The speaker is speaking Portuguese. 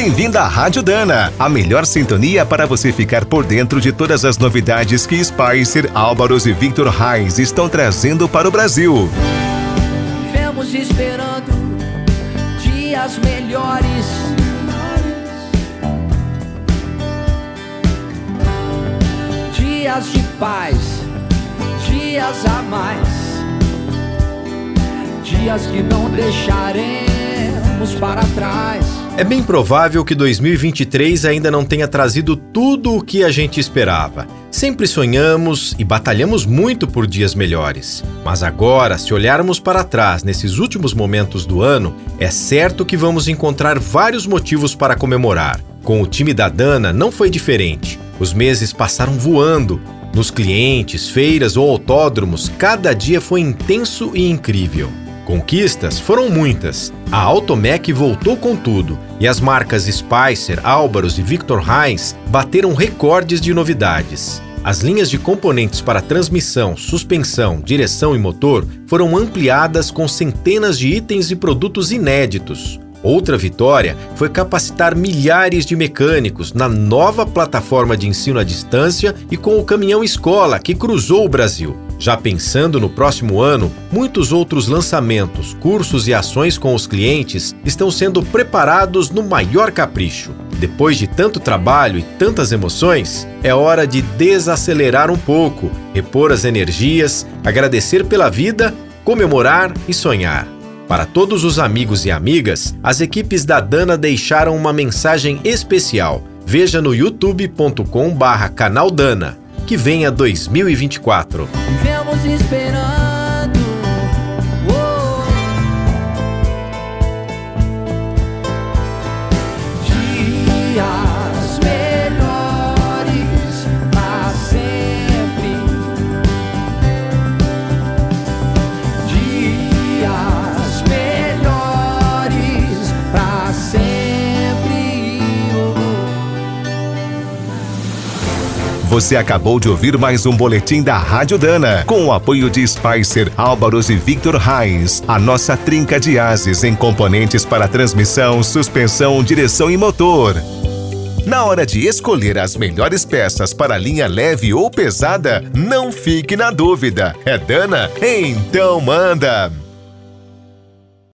Bem-vindo à Rádio Dana, a melhor sintonia para você ficar por dentro de todas as novidades que Spicer, Álvaros e Victor Reis estão trazendo para o Brasil. Vivemos esperando dias melhores. Dias de paz, dias a mais. Dias que não deixaremos para trás. É bem provável que 2023 ainda não tenha trazido tudo o que a gente esperava. Sempre sonhamos e batalhamos muito por dias melhores. Mas agora, se olharmos para trás nesses últimos momentos do ano, é certo que vamos encontrar vários motivos para comemorar. Com o time da Dana não foi diferente. Os meses passaram voando. Nos clientes, feiras ou autódromos, cada dia foi intenso e incrível. Conquistas foram muitas. A Automec voltou com tudo e as marcas Spicer, Álvaros e Victor Heinz bateram recordes de novidades. As linhas de componentes para transmissão, suspensão, direção e motor foram ampliadas com centenas de itens e produtos inéditos. Outra vitória foi capacitar milhares de mecânicos na nova plataforma de ensino à distância e com o caminhão escola que cruzou o Brasil. Já pensando no próximo ano, muitos outros lançamentos, cursos e ações com os clientes estão sendo preparados no maior capricho. Depois de tanto trabalho e tantas emoções, é hora de desacelerar um pouco, repor as energias, agradecer pela vida, comemorar e sonhar. Para todos os amigos e amigas, as equipes da Dana deixaram uma mensagem especial. Veja no youtube.com/canal Dana que venha 2024. Vivemos esperando. Você acabou de ouvir mais um boletim da Rádio Dana, com o apoio de Spicer, Álvaros e Victor Reis. A nossa trinca de ases em componentes para transmissão, suspensão, direção e motor. Na hora de escolher as melhores peças para linha leve ou pesada, não fique na dúvida. É Dana? Então manda!